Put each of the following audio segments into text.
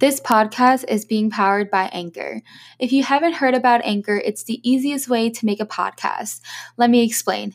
This podcast is being powered by Anchor. If you haven't heard about Anchor, it's the easiest way to make a podcast. Let me explain.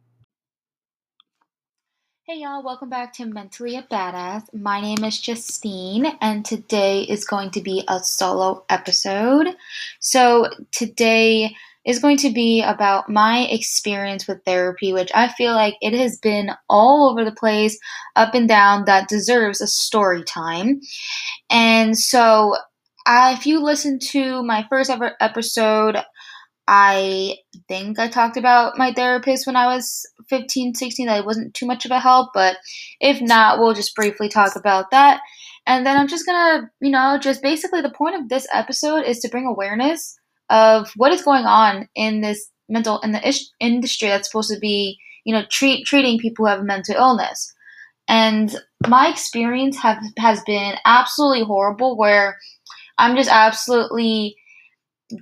Hey y'all, welcome back to Mentally a Badass. My name is Justine, and today is going to be a solo episode. So, today is going to be about my experience with therapy, which I feel like it has been all over the place, up and down, that deserves a story time. And so, uh, if you listen to my first ever episode, I think I talked about my therapist when I was 15, 16, that wasn't too much of a help, but if not, we'll just briefly talk about that. And then I'm just gonna, you know, just basically the point of this episode is to bring awareness of what is going on in this mental in the ish- industry that's supposed to be, you know, treat treating people who have mental illness. And my experience have has been absolutely horrible where I'm just absolutely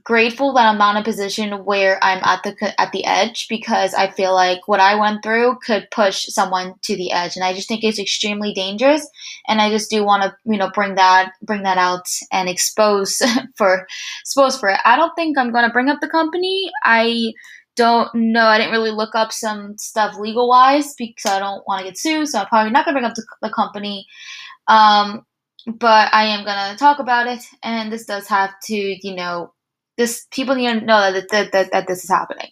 grateful that I'm not in a position where I'm at the at the edge because I feel like what I went through could push someone to the edge, and I just think it's extremely dangerous. And I just do want to you know bring that bring that out and expose for expose for it. I don't think I'm going to bring up the company. I don't know. I didn't really look up some stuff legal wise because I don't want to get sued. So I'm probably not going to bring up the, the company. Um, but I am going to talk about it. And this does have to, you know, this people need to know that, that, that, that this is happening.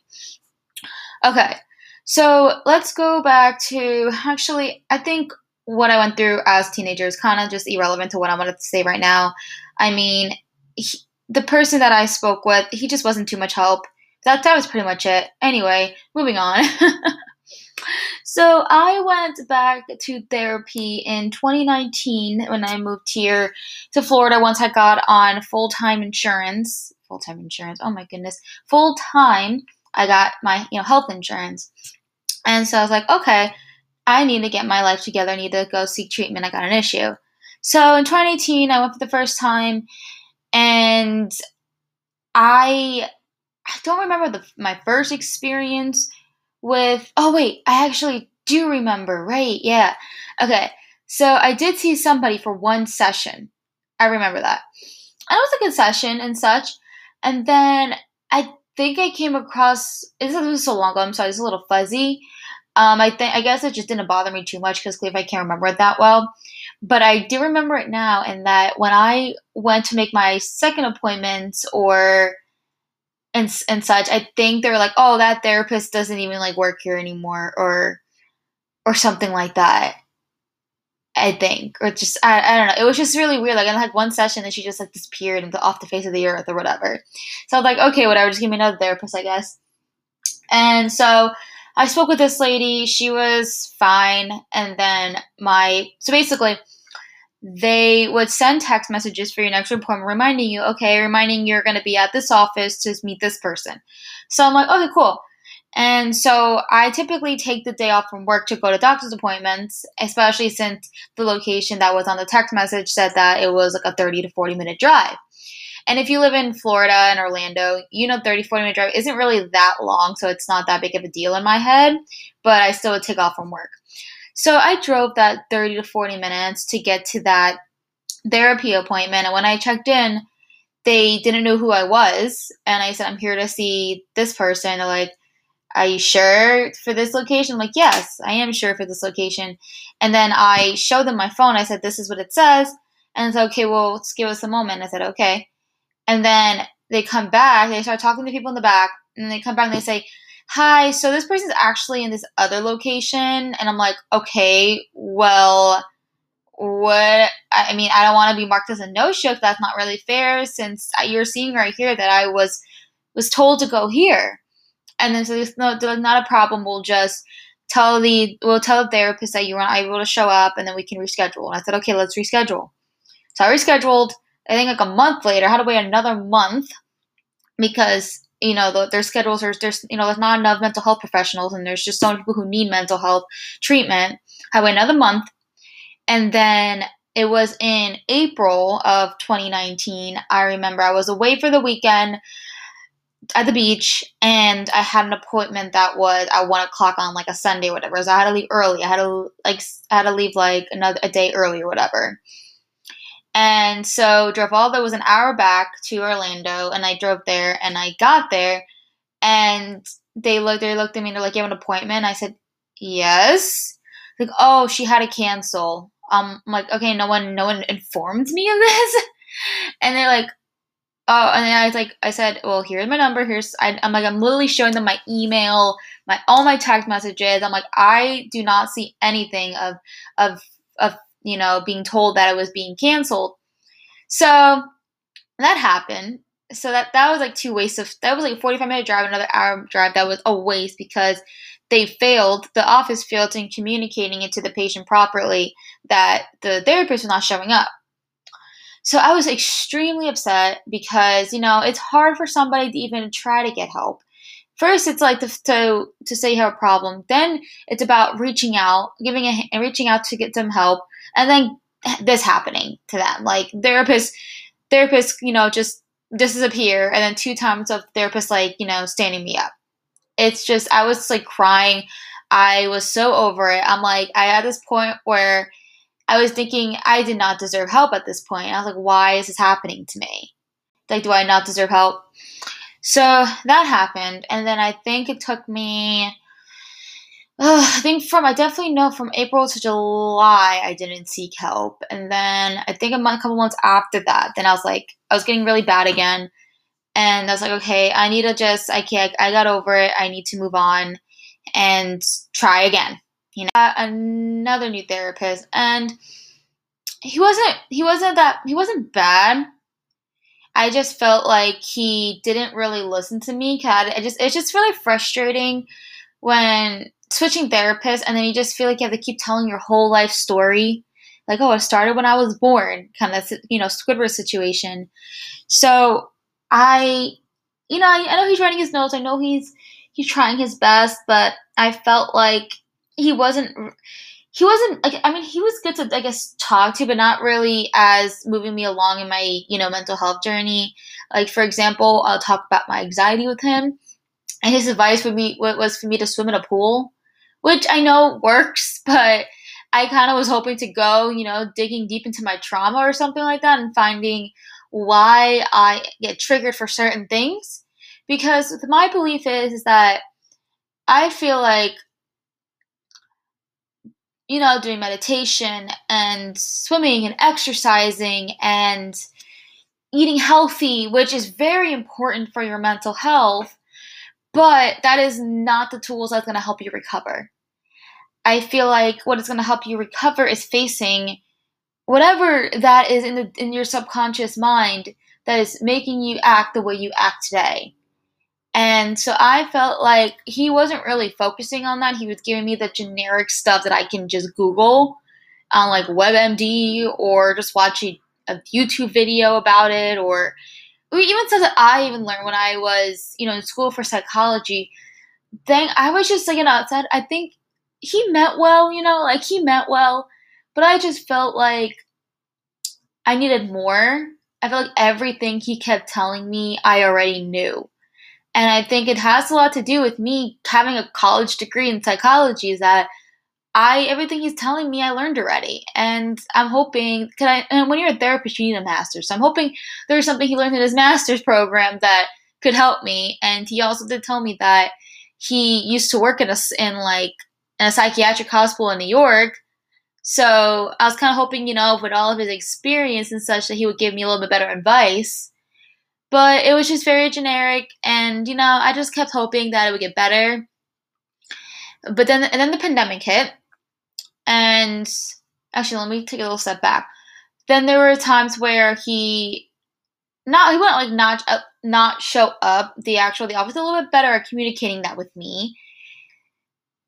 Okay, so let's go back to actually, I think what I went through as teenager is kind of just irrelevant to what I wanted to say right now. I mean, he, the person that I spoke with, he just wasn't too much help. That that was pretty much it. Anyway, moving on. so I went back to therapy in 2019 when I moved here to Florida once I got on full time insurance full time insurance. Oh my goodness, full time. I got my you know health insurance, and so I was like, okay, I need to get my life together. I need to go seek treatment. I got an issue. So in 2018, I went for the first time, and I I don't remember the my first experience with. Oh wait, I actually do remember. Right? Yeah. Okay. So I did see somebody for one session. I remember that. And it was a good session and such. And then I think I came across this was so long ago. I'm sorry, it's a little fuzzy. Um, I think I guess it just didn't bother me too much because clearly I can't remember it that well. But I do remember it now, and that when I went to make my second appointment or and and such, I think they were like, "Oh, that therapist doesn't even like work here anymore," or or something like that. I think, or just I, I don't know. It was just really weird. Like I had one session and she just like disappeared into off the face of the earth or whatever. So I was like, okay, whatever. Just give me another therapist, I guess. And so I spoke with this lady. She was fine. And then my so basically they would send text messages for your next appointment reminding you, okay, reminding you're going to be at this office to meet this person. So I'm like, okay, cool. And so I typically take the day off from work to go to doctor's appointments, especially since the location that was on the text message said that it was like a 30 to 40 minute drive. And if you live in Florida and Orlando, you know 30 40 minute drive isn't really that long, so it's not that big of a deal in my head, but I still would take off from work. So I drove that 30 to 40 minutes to get to that therapy appointment. And when I checked in, they didn't know who I was. And I said, I'm here to see this person. They're like, are you sure for this location? I'm like, yes, I am sure for this location. And then I showed them my phone. I said, this is what it says. And it's okay, well, just give us a moment. I said, okay. And then they come back, they start talking to people in the back, and they come back and they say, hi, so this person's actually in this other location. And I'm like, okay, well, what, I mean, I don't want to be marked as a no-show that's not really fair since you're seeing right here that I was, was told to go here. And then so there's no there's not a problem. We'll just tell the we'll tell the therapist that you were not able to show up, and then we can reschedule. And I said, okay, let's reschedule. So I rescheduled. I think like a month later, I had to wait another month because you know the, their schedules are there's you know there's not enough mental health professionals and there's just so many people who need mental health treatment i wait another month and then it was in april of 2019 i remember i was away for the weekend at the beach and i had an appointment that was at one o'clock on like a sunday whatever so i had to leave early i had to like i had to leave like another a day early or whatever and so drove all that was an hour back to Orlando and I drove there and I got there and they looked they looked at me and they're like, You have an appointment? I said, Yes. Like, oh, she had to cancel. Um, I'm like, okay, no one no one informed me of this. and they're like, Oh, and then I was like, I said, well, here's my number. Here's, I, am like, I'm literally showing them my email, my all my text messages. I'm like, I do not see anything of, of, of you know, being told that it was being canceled. So that happened. So that that was like two wastes of that was like a 45 minute drive, another hour drive. That was a waste because they failed, the office failed in communicating it to the patient properly that the therapist was not showing up. So I was extremely upset because, you know, it's hard for somebody to even try to get help. First, it's like to, to, to say you have a problem. Then it's about reaching out, giving a, reaching out to get some help and then this happening to them. Like therapists, therapists, you know, just disappear, and then two times of therapists like you know standing me up. It's just I was like crying. I was so over it. I'm like I had this point where I was thinking I did not deserve help at this point. I was like, why is this happening to me? Like, do I not deserve help? So that happened, and then I think it took me uh, I think from I definitely know from April to July I didn't seek help, and then I think a month, couple months after that, then I was like I was getting really bad again, and I was like, okay, I need to just I can't I got over it. I need to move on and try again. You know, uh, another new therapist, and he wasn't he wasn't that he wasn't bad. I just felt like he didn't really listen to me. I just it's just really frustrating when switching therapists and then you just feel like you have to keep telling your whole life story like oh it started when i was born kind of you know squidward situation so i you know I, I, know he's writing his notes i know he's he's trying his best but i felt like he wasn't he wasn't like i mean he was good to i guess talk to but not really as moving me along in my you know mental health journey like for example i'll talk about my anxiety with him and his advice for me was for me to swim in a pool which I know works, but I kind of was hoping to go, you know, digging deep into my trauma or something like that and finding why I get triggered for certain things. Because my belief is, is that I feel like, you know, doing meditation and swimming and exercising and eating healthy, which is very important for your mental health, but that is not the tools that's going to help you recover. I feel like what is going to help you recover is facing whatever that is in the in your subconscious mind that is making you act the way you act today. And so I felt like he wasn't really focusing on that. He was giving me the generic stuff that I can just Google on like WebMD or just watch a, a YouTube video about it or even stuff that I even learned when I was, you know, in school for psychology. Then I was just like, know, outside. I think he meant well, you know, like he meant well, but I just felt like I needed more. I felt like everything he kept telling me I already knew. And I think it has a lot to do with me having a college degree in psychology is that I everything he's telling me I learned already. And I'm hoping can I and when you're a therapist you need a master's. So I'm hoping there's something he learned in his master's program that could help me. And he also did tell me that he used to work in a in like in a psychiatric hospital in New York. So I was kind of hoping, you know, with all of his experience and such, that he would give me a little bit better advice. But it was just very generic, and you know, I just kept hoping that it would get better. But then, and then the pandemic hit, and actually, let me take a little step back. Then there were times where he, not he wouldn't like not uh, not show up the actual the office a little bit better at communicating that with me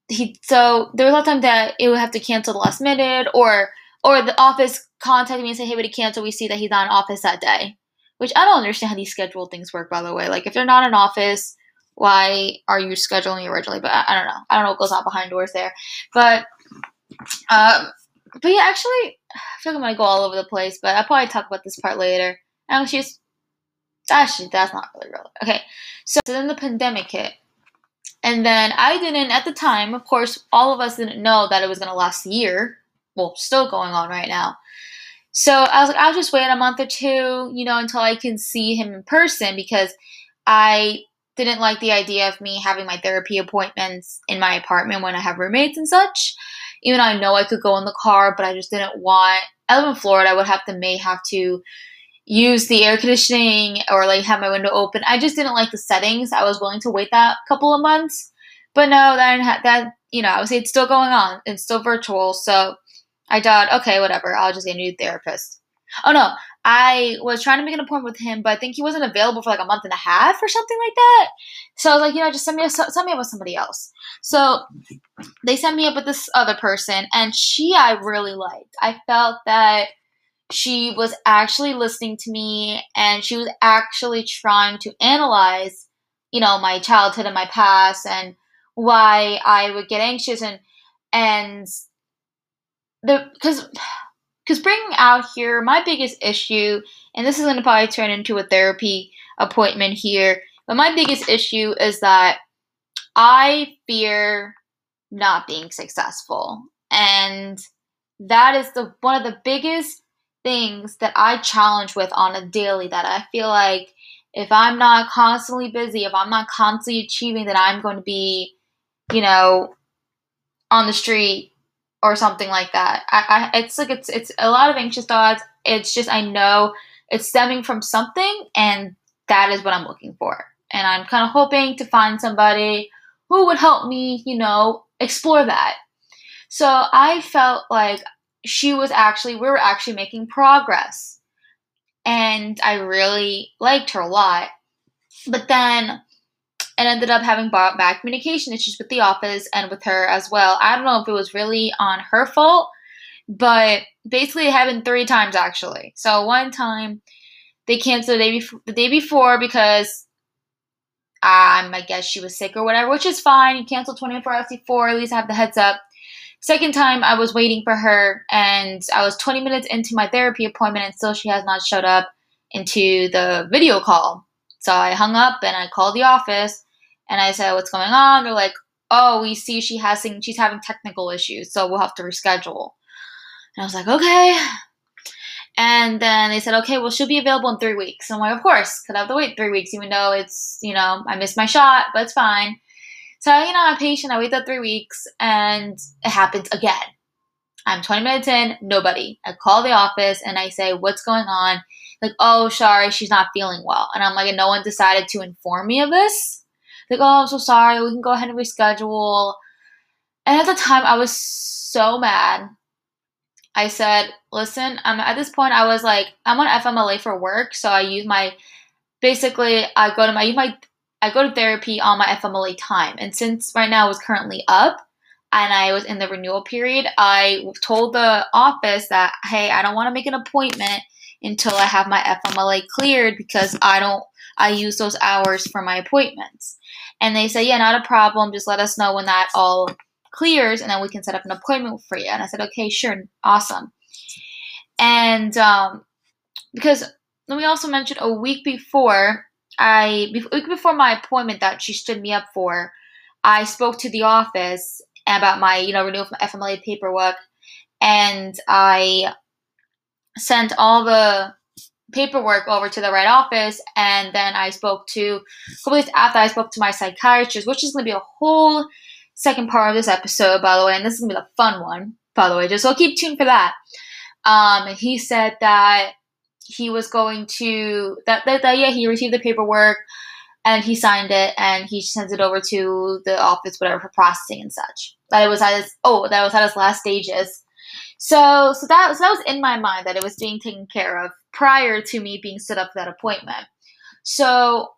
he so there was a lot of times that it would have to cancel the last minute or or the office contacted me and said, Hey, would he cancel? We see that he's not in office that day. Which I don't understand how these schedule things work, by the way. Like, if they're not in office, why are you scheduling originally? But I, I don't know. I don't know what goes on behind doors there. But, um, but yeah, actually, I feel like I'm gonna go all over the place, but I'll probably talk about this part later. And she's actually that's not really real. Okay, so, so then the pandemic hit, and then I didn't at the time. Of course, all of us didn't know that it was gonna last a year. Well, still going on right now. So I was like, I'll just wait a month or two, you know, until I can see him in person because I didn't like the idea of me having my therapy appointments in my apartment when I have roommates and such. Even though I know I could go in the car, but I just didn't want. I live in Florida. I would have to may have to use the air conditioning or like have my window open. I just didn't like the settings. I was willing to wait that couple of months, but no, that that you know I was it's still going on. It's still virtual, so I thought okay, whatever. I'll just get a new therapist. Oh no, I was trying to make an appointment with him, but I think he wasn't available for like a month and a half or something like that. So I was like, you know, just send me a, send me up with somebody else. So they sent me up with this other person, and she I really liked. I felt that she was actually listening to me, and she was actually trying to analyze, you know, my childhood and my past, and why I would get anxious and and the because because bringing out here, my biggest issue, and this is going to probably turn into a therapy appointment here, but my biggest issue is that I fear not being successful. And that is the one of the biggest things that I challenge with on a daily that I feel like if I'm not constantly busy, if I'm not constantly achieving, that I'm going to be, you know, on the street or something like that. I, I it's like it's it's a lot of anxious thoughts. It's just I know it's stemming from something, and that is what I'm looking for. And I'm kind of hoping to find somebody who would help me, you know, explore that. So I felt like she was actually we were actually making progress, and I really liked her a lot. But then and ended up having bad communication issues with the office and with her as well. I don't know if it was really on her fault, but basically it happened three times actually. So one time they canceled the day before, the day before because um, I guess she was sick or whatever, which is fine. You cancel 24 hours before, at least I have the heads up. Second time, I was waiting for her, and I was 20 minutes into my therapy appointment, and still she has not showed up into the video call. So I hung up and I called the office, and I said, What's going on? They're like, Oh, we see she has she's having technical issues, so we'll have to reschedule. And I was like, Okay. And then they said, Okay, well, she'll be available in three weeks. And I'm like, Of course, could have to wait three weeks, even though it's, you know, I missed my shot, but it's fine. So, you know, I'm patient. I wait that three weeks, and it happens again. I'm 20 minutes in, nobody. I call the office and I say, What's going on? Like, oh, sorry, she's not feeling well. And I'm like, and no one decided to inform me of this like, oh, I'm so sorry. We can go ahead and reschedule. And at the time, I was so mad. I said, listen, I'm at this point. I was like, I'm on FMLA for work, so I use my basically I go to my I my I go to therapy on my FMLA time. And since right now was currently up and I was in the renewal period, I told the office that hey, I don't want to make an appointment until I have my FMLA cleared because I don't I use those hours for my appointments. And they said, yeah, not a problem. Just let us know when that all clears and then we can set up an appointment for you. And I said, okay, sure, awesome. And um, because we also mentioned a week before, I a week before my appointment that she stood me up for, I spoke to the office about my, you know, renewal from FMLA paperwork, and I sent all the paperwork over to the right office and then I spoke to a couple days after I spoke to my psychiatrist, which is gonna be a whole second part of this episode, by the way, and this is gonna be the fun one, by the way, just so keep tuned for that. Um, he said that he was going to that, that, that yeah, he received the paperwork and he signed it and he sends it over to the office, whatever, for processing and such. That it was at his oh, that was at his last stages. So so that so that was in my mind that it was being taken care of prior to me being set up that appointment. So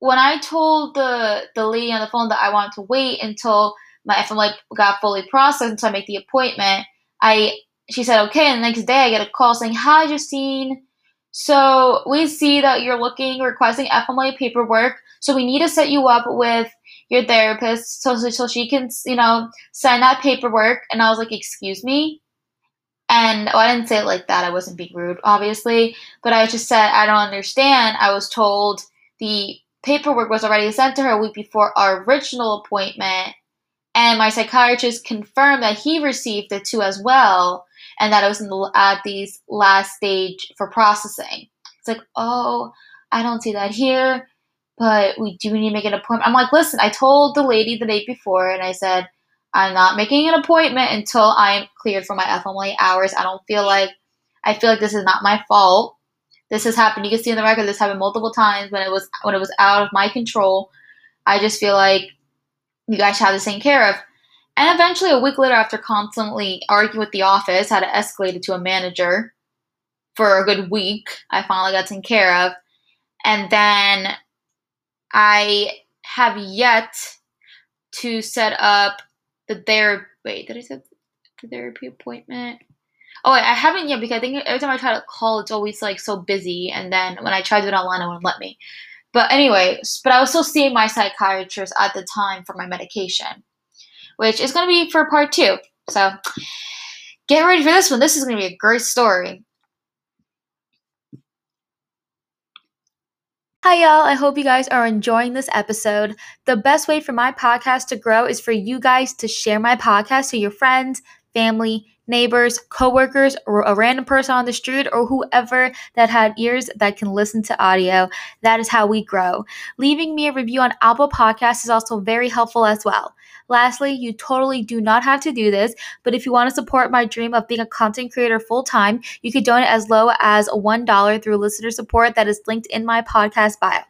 when I told the the lady on the phone that I wanted to wait until my FMLA got fully processed until I make the appointment, I she said okay. And the next day I get a call saying, "Hi, Justine, So we see that you're looking, requesting FMLA paperwork. So we need to set you up with your therapist so, so she can, you know, sign that paperwork. And I was like, excuse me? And well, I didn't say it like that. I wasn't being rude, obviously. But I just said, I don't understand. I was told the paperwork was already sent to her a week before our original appointment. And my psychiatrist confirmed that he received the two as well. And that it was in the, at the last stage for processing. It's like, oh, I don't see that here, but we do need to make an appointment. I'm like, listen, I told the lady the day before, and I said, I'm not making an appointment until I'm cleared for my FMLA hours. I don't feel like I feel like this is not my fault. This has happened. You can see in the record this happened multiple times when it was when it was out of my control. I just feel like you guys should have this taken care of. And eventually, a week later, after constantly arguing with the office, had to escalate it to a manager for a good week. I finally got taken care of. And then I have yet to set up the therapy. Wait, did I set the therapy appointment? Oh, I haven't yet because I think every time I try to call, it's always like so busy, and then when I try to do it online, it won't let me. But anyway, but I was still seeing my psychiatrist at the time for my medication, which is going to be for part two. So get ready for this one. This is going to be a great story. Hi, y'all. I hope you guys are enjoying this episode. The best way for my podcast to grow is for you guys to share my podcast to your friends, family, neighbors, coworkers, or a random person on the street, or whoever that had ears that can listen to audio. That is how we grow. Leaving me a review on Apple Podcasts is also very helpful as well. Lastly, you totally do not have to do this, but if you want to support my dream of being a content creator full time, you could donate as low as $1 through listener support that is linked in my podcast bio.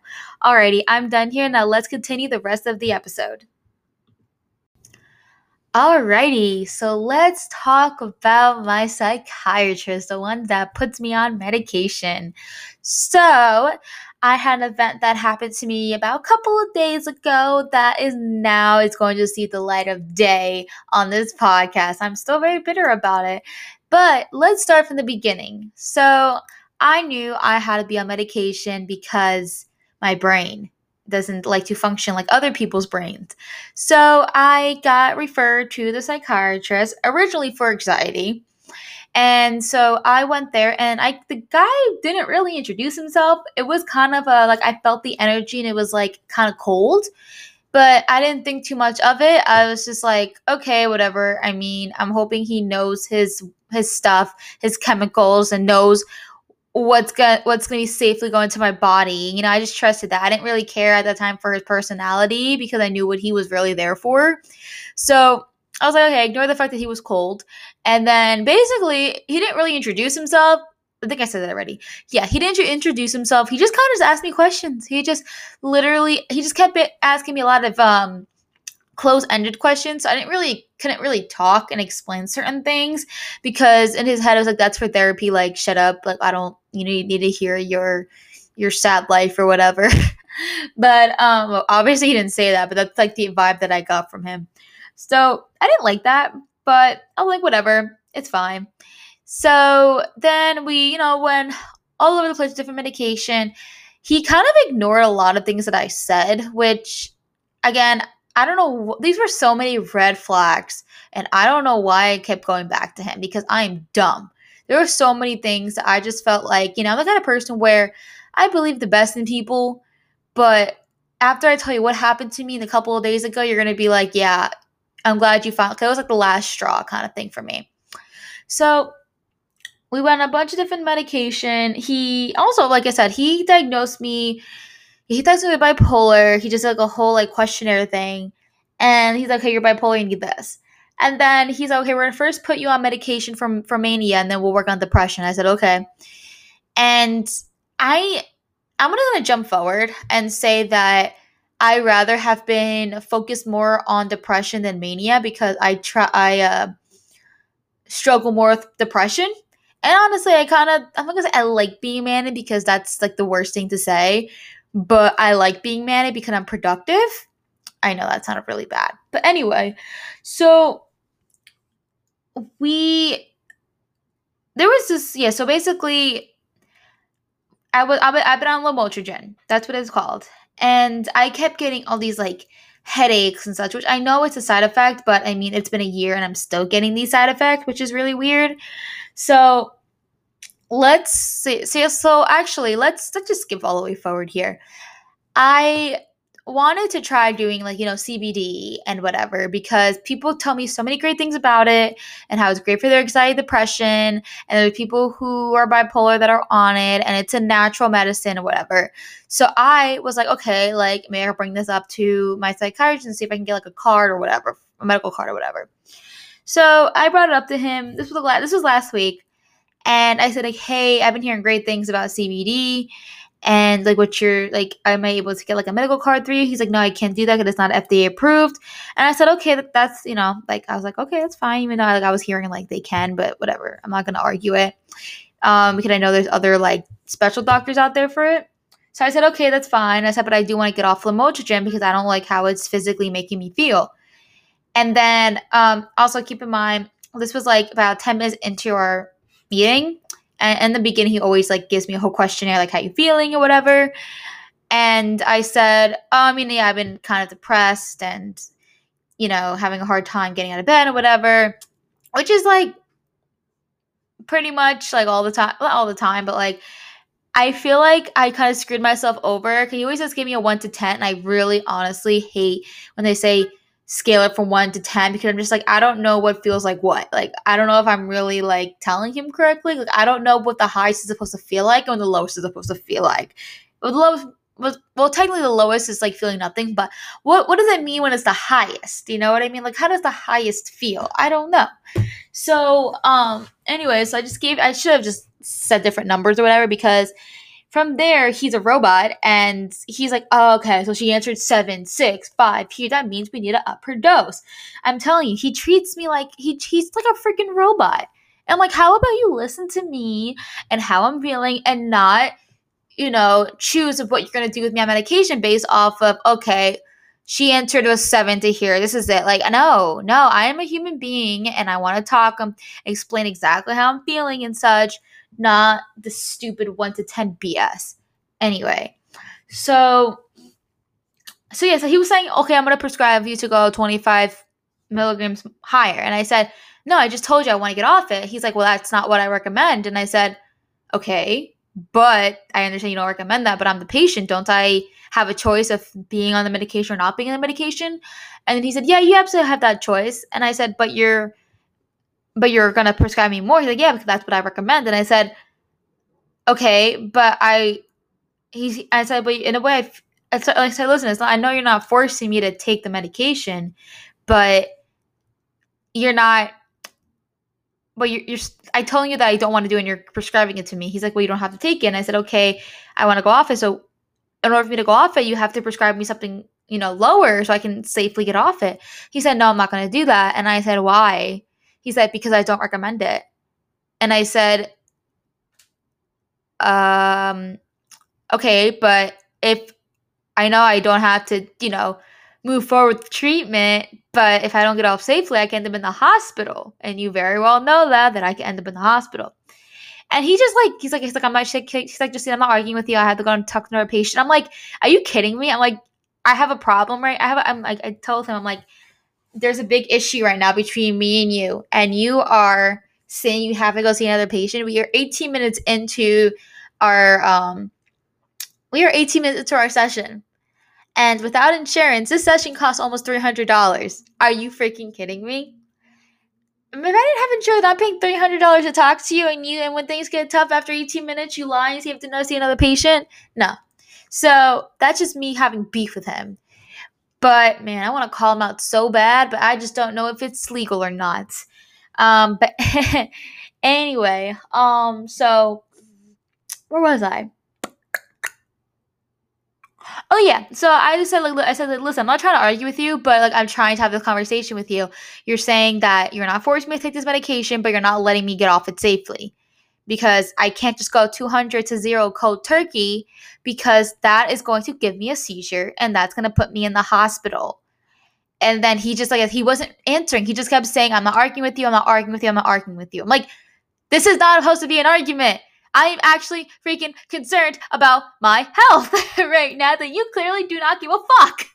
Alrighty, I'm done here. Now let's continue the rest of the episode. Alrighty, so let's talk about my psychiatrist, the one that puts me on medication. So, I had an event that happened to me about a couple of days ago that is now is going to see the light of day on this podcast. I'm still very bitter about it. But let's start from the beginning. So, I knew I had to be on medication because my brain doesn't like to function like other people's brains. So I got referred to the psychiatrist originally for anxiety. And so I went there and I the guy didn't really introduce himself. It was kind of a like I felt the energy and it was like kind of cold. But I didn't think too much of it. I was just like, okay, whatever. I mean, I'm hoping he knows his his stuff, his chemicals and knows what's gonna what's gonna be safely going to my body. You know, I just trusted that. I didn't really care at that time for his personality because I knew what he was really there for. So I was like, okay, ignore the fact that he was cold. And then basically, he didn't really introduce himself. I think I said that already. Yeah, he didn't introduce himself. He just kind of just asked me questions. He just literally, he just kept asking me a lot of um, close-ended questions. So I didn't really couldn't really talk and explain certain things because in his head I was like, "That's for therapy." Like, shut up. Like, I don't. You know, you need to hear your your sad life or whatever. but um, obviously he didn't say that. But that's like the vibe that I got from him. So I didn't like that. But I was like, whatever. It's fine. So then we, you know, went all over the place, different medication. He kind of ignored a lot of things that I said, which again, I don't know. These were so many red flags, and I don't know why I kept going back to him because I'm dumb. There were so many things that I just felt like, you know, I'm the kind of person where I believe the best in people, but after I tell you what happened to me in a couple of days ago, you're gonna be like, yeah, I'm glad you found. It was like the last straw kind of thing for me. So we went a bunch of different medication. He also, like I said, he diagnosed me he thought me bipolar. He just did like a whole like questionnaire thing. And he's like, okay, you're bipolar, you need this. And then he's like, okay, we're gonna first put you on medication from for mania and then we'll work on depression. I said, okay. And I I'm gonna, jump forward and say that I rather have been focused more on depression than mania because I try I uh, struggle more with depression. And honestly, I kind of I'm not gonna say I like being manic because that's like the worst thing to say but I like being manic because I'm productive. I know that sounded really bad. But anyway, so we there was this yeah, so basically I was I've been on Lamotrigine. That's what it's called. And I kept getting all these like headaches and such, which I know it's a side effect, but I mean it's been a year and I'm still getting these side effects, which is really weird. So let's see, see so actually let's let's just skip all the way forward here. I wanted to try doing like you know CBD and whatever because people tell me so many great things about it and how it's great for their anxiety depression and there's people who are bipolar that are on it and it's a natural medicine or whatever. So i was like okay like maybe i'll bring this up to my psychiatrist and see if i can get like a card or whatever a medical card or whatever? So i brought it up to him. This was this was last week. And i said like hey i've been hearing great things about cbd and like what you're like am i able to get like a medical card through you? He's like no i can't do that because it's not fda approved. And i said okay that, that's you know like i was like okay that's fine even though like i was hearing like they can but whatever i'm not gonna argue it. Um because i know there's other like special doctors out there for it. So i said okay that's fine. I said but i do want to get off lamotrigine because i don't like how it's physically making me feel. And then um also keep in mind this was like about 10 minutes into our meeting and in the beginning he always like gives me a whole questionnaire like how you feeling? or whatever. And i said oh, i mean yeah i've been kind of depressed and you know having a hard time getting out of bed or whatever which is like pretty much like all the time not all the time but like i feel like i kind of screwed myself over because he always just give me a 1 to 10 and i really honestly hate when they say scale it from one to 10 because I'm just like, I don't know what feels like what. Like, I don't know if I'm really like telling him correctly. Like, I don't know what the highest is supposed to feel like and the lowest is supposed to feel like. The lowest, well, technically the lowest is like feeling nothing, but what, what does it mean when it's the highest? You know what I mean? Like, how does the highest feel? I don't know. So, um, anyway, so I just gave, I should have just said different numbers or whatever because from there, he's a robot, and he's like, oh, okay, so she answered seven, six, five. Here, that means we need to up her dose. I'm telling you, he treats me like he, he's like a freaking robot. And like, how about you listen to me and how I'm feeling and not, you know, choose what you're gonna do with me on medication based off of, okay, she entered a seven to here. This is it. Like, no, no, I am a human being and I want to talk, um, explain exactly how I'm feeling and such not the stupid 1 to 10 BS. Anyway, so so yeah, so he was saying, okay, I'm gonna prescribe you to go 25 milligrams higher. And I said, no, I just told you I want to get off it. He's like, well, that's not what I recommend. And I said, okay, but I understand you don't recommend that, but I'm the patient. Don't I have a choice of being on the medication or not being on the medication? And then he said, yeah, you absolutely have that choice. And I said, but you're but you're gonna prescribe me more. He's like, yeah, because that's what I recommend. And I said, okay, but I, he's, I said, but in a way, I, said, listen, not, I know you're not forcing me to take the medication, but you're not, but you're, you're, I told you that I don't want to do it and you're prescribing it to me. He's like, well, you don't have to take it. And I said, okay, I want to go off it. So in order for me to go off it, you have to prescribe me something, you know, lower so I can safely get off it. He said, no, I'm not going to do that. And I said, why? He said, because I don't recommend it. And I said, um, okay, but if I know I don't have to, you know, move forward with treatment, but if I don't get off safely, I can end up in the hospital. And you very well know that, that I can end up in the hospital. And he just like, he's like, he's like, I'm not, he's like, just, I'm not arguing with you. I had to go and talk to another patient. I'm like, are you kidding me? I'm like, I have a problem, right? I have, a, I'm like, I told him, I'm like, there's a big issue right now between me and you, and you are saying you have to go see another patient. We are 18 minutes into our um we are 18 minutes into our session. And without insurance, this session costs almost $300. Are you freaking kidding me? If I didn't have insurance, I'm paying $300 to talk to you, and you, and when things get tough after 18 minutes, you lie and say you have to go see another patient. No. So that's just me having beef with him. But man, I want to call him out so bad, but I just don't know if it's legal or not. Um, but anyway, um, so where was I? Oh yeah, so I just said like I said like listen, I'm not trying to argue with you, but like I'm trying to have this conversation with you. You're saying that you're not forcing me to take this medication, but you're not letting me get off it safely because I can't just go 200 to zero cold turkey because that is going to give me a seizure and that's going to put me in the hospital. And then he just like he wasn't answering. He just kept saying, "I'm not arguing with you. I'm not arguing with you. I'm not arguing with you." I'm like, "This is not supposed to be an argument. I'm actually freaking concerned about my health right now that you clearly do not give a fuck.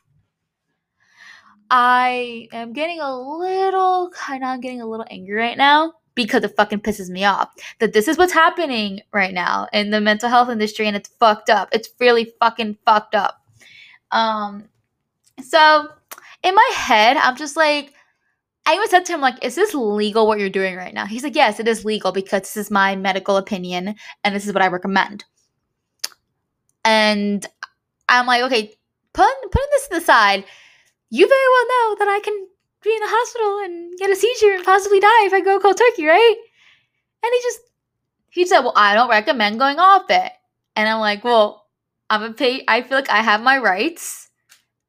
I am getting a little kind of I'm getting a little angry right now because it fucking pisses me off that this is what's happening right now in the mental health industry and it's fucked up. It's really fucking fucked up. Um so in my head, I'm just like I even said to him, like, is this legal what you're doing right now? He's like, yes, it is legal because this is my medical opinion and this is what I recommend. And I'm like, okay, put, putting this to the side, you very well know that I can be in the hospital and get a seizure and possibly die if I go cold turkey, right? And he just, he said, well, I don't recommend going off it. And I'm like, well, I'm a pay, I feel like I have my rights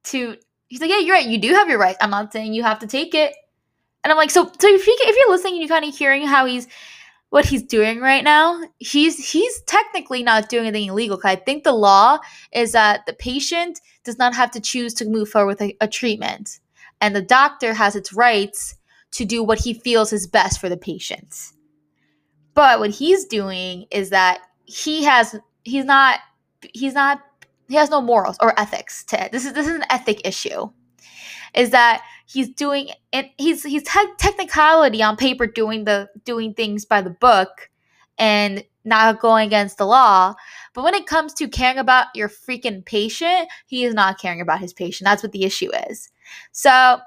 to, he's like, yeah, you're right. You do have your rights. I'm not saying you have to take it and I'm like, so so if you if you're listening and you're kind of hearing how he's what he's doing right now, he's he's technically not doing anything illegal. I think the law is that the patient does not have to choose to move forward with a, a treatment, and the doctor has its rights to do what he feels is best for the patient. But what he's doing is that he has he's not he's not he has no morals or ethics to it. This is this is an ethic issue. Is that he's doing it he's he's te- technicality on paper doing the doing things by the book and not going against the law but when it comes to caring about your freaking patient he is not caring about his patient that's what the issue is so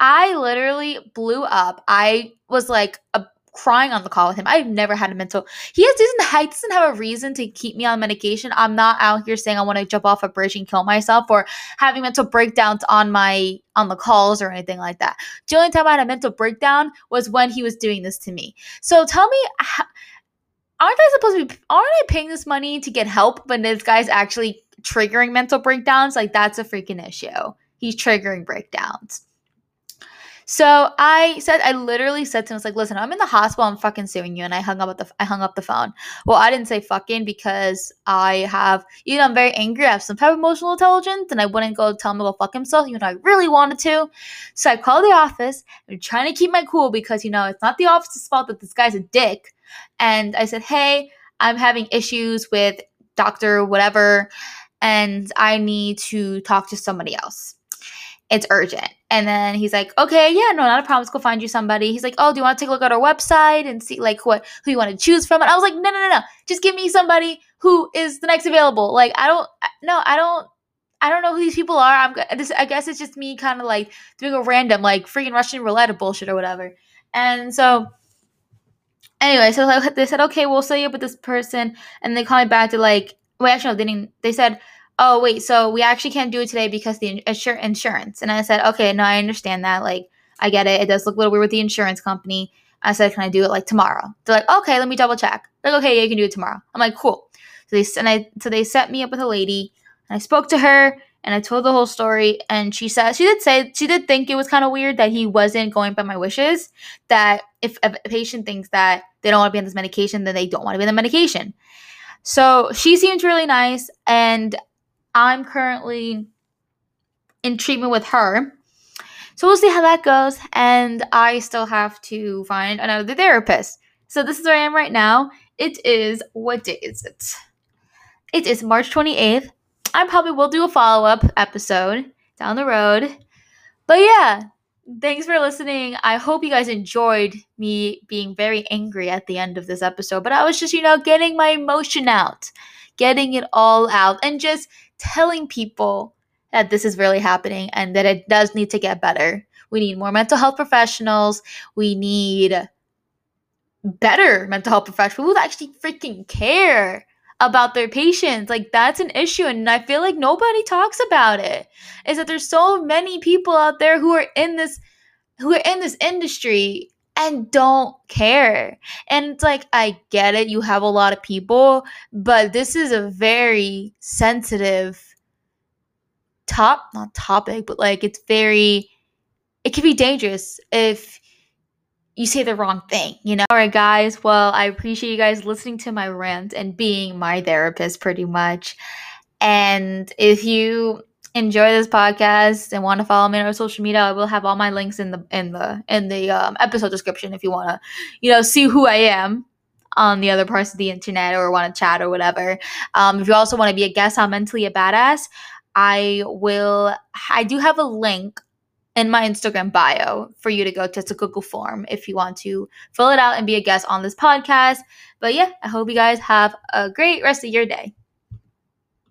i literally blew up i was like a crying on the call with him. I've never had a mental. He has, doesn't he doesn't have a reason to keep me on medication. I'm not out here saying I want to jump off a bridge and kill myself or having mental breakdowns on my on the calls or anything like that. The only time I had a mental breakdown was when he was doing this to me. So tell me. Aren't I supposed to be? Aren't I paying this money to get help when this guy's actually triggering mental breakdowns? Like that's a freaking issue. He's triggering breakdowns. So I said, I literally said to him, I was like, listen, I'm in the hospital, I'm fucking suing you. And I hung up the I hung up the phone. Well, I didn't say fucking because I have, you know, I'm very angry. I have some type of emotional intelligence, and I wouldn't go tell him to go fuck himself, even though I really wanted to. So I called the office. I'm trying to keep my cool because, you know, it's not the office's fault that this guy's a dick. And I said, hey, I'm having issues with doctor whatever, and I need to talk to somebody else it's urgent. And then he's like, okay, yeah, no, not a problem. Let's go find you somebody. He's like, oh, do you want to take a look at our website and see like what who you want to choose from? And I was like, no, no, no, no. Just give me somebody who is the next available. Like, I don't, no, I don't, I don't know who these people are. I'm this. I guess it's just me, kind of like doing a random like freaking Russian roulette of bullshit or whatever. And so, anyway, so like, they said, okay, we'll set you up with this person, and they call me back to like, wait, actually, no, they didn't. They said oh wait so we actually can't do it today because the insur- insurance and i said okay no i understand that like i get it it does look a little weird with the insurance company i said can i do it like tomorrow? They're like okay let me double check. They're like okay yeah you can do it tomorrow. I'm like cool. So they and I so they set me up with a lady and i spoke to her and i told the whole story and she said she did say she did think it was kind of weird that he wasn't going by my wishes that if a patient thinks that they don't want to be on this medication then they don't want to be on the medication so she seems really nice and I'm currently in treatment with her. So we'll see how that goes. And I still have to find another therapist. So this is where I am right now. It is, what day is it? It is March 28th. I probably will do a follow up episode down the road. But yeah, thanks for listening. I hope you guys enjoyed me being very angry at the end of this episode. But I was just, you know, getting my emotion out, getting it all out, and just telling people that this is really happening and that it does need to get better. We need more mental health professionals. We need better mental health professionals who actually freaking care about their patients. Like that's an issue and I feel like nobody talks about it. Is that there's so many people out there who are in this who are in this industry and don't care. And it's like, I get it, you have a lot of people, but this is a very sensitive top, not topic, but like it's very, it can be dangerous if you say the wrong thing, you know? All right, guys. Well, I appreciate you guys listening to my rant and being my therapist pretty much. And if you enjoy this podcast and want to follow me on social media, I will have all my links in the in the in the um, episode description if you want to, you know, see who I am on the other parts of the internet or want to chat or whatever. Um, if you also want to be a guest on Mentally a Badass, I will, I do have a link in my Instagram bio for you to go to. It's a Google form if you want to fill it out and be a guest on this podcast. But yeah, I hope you guys have a great rest of your day.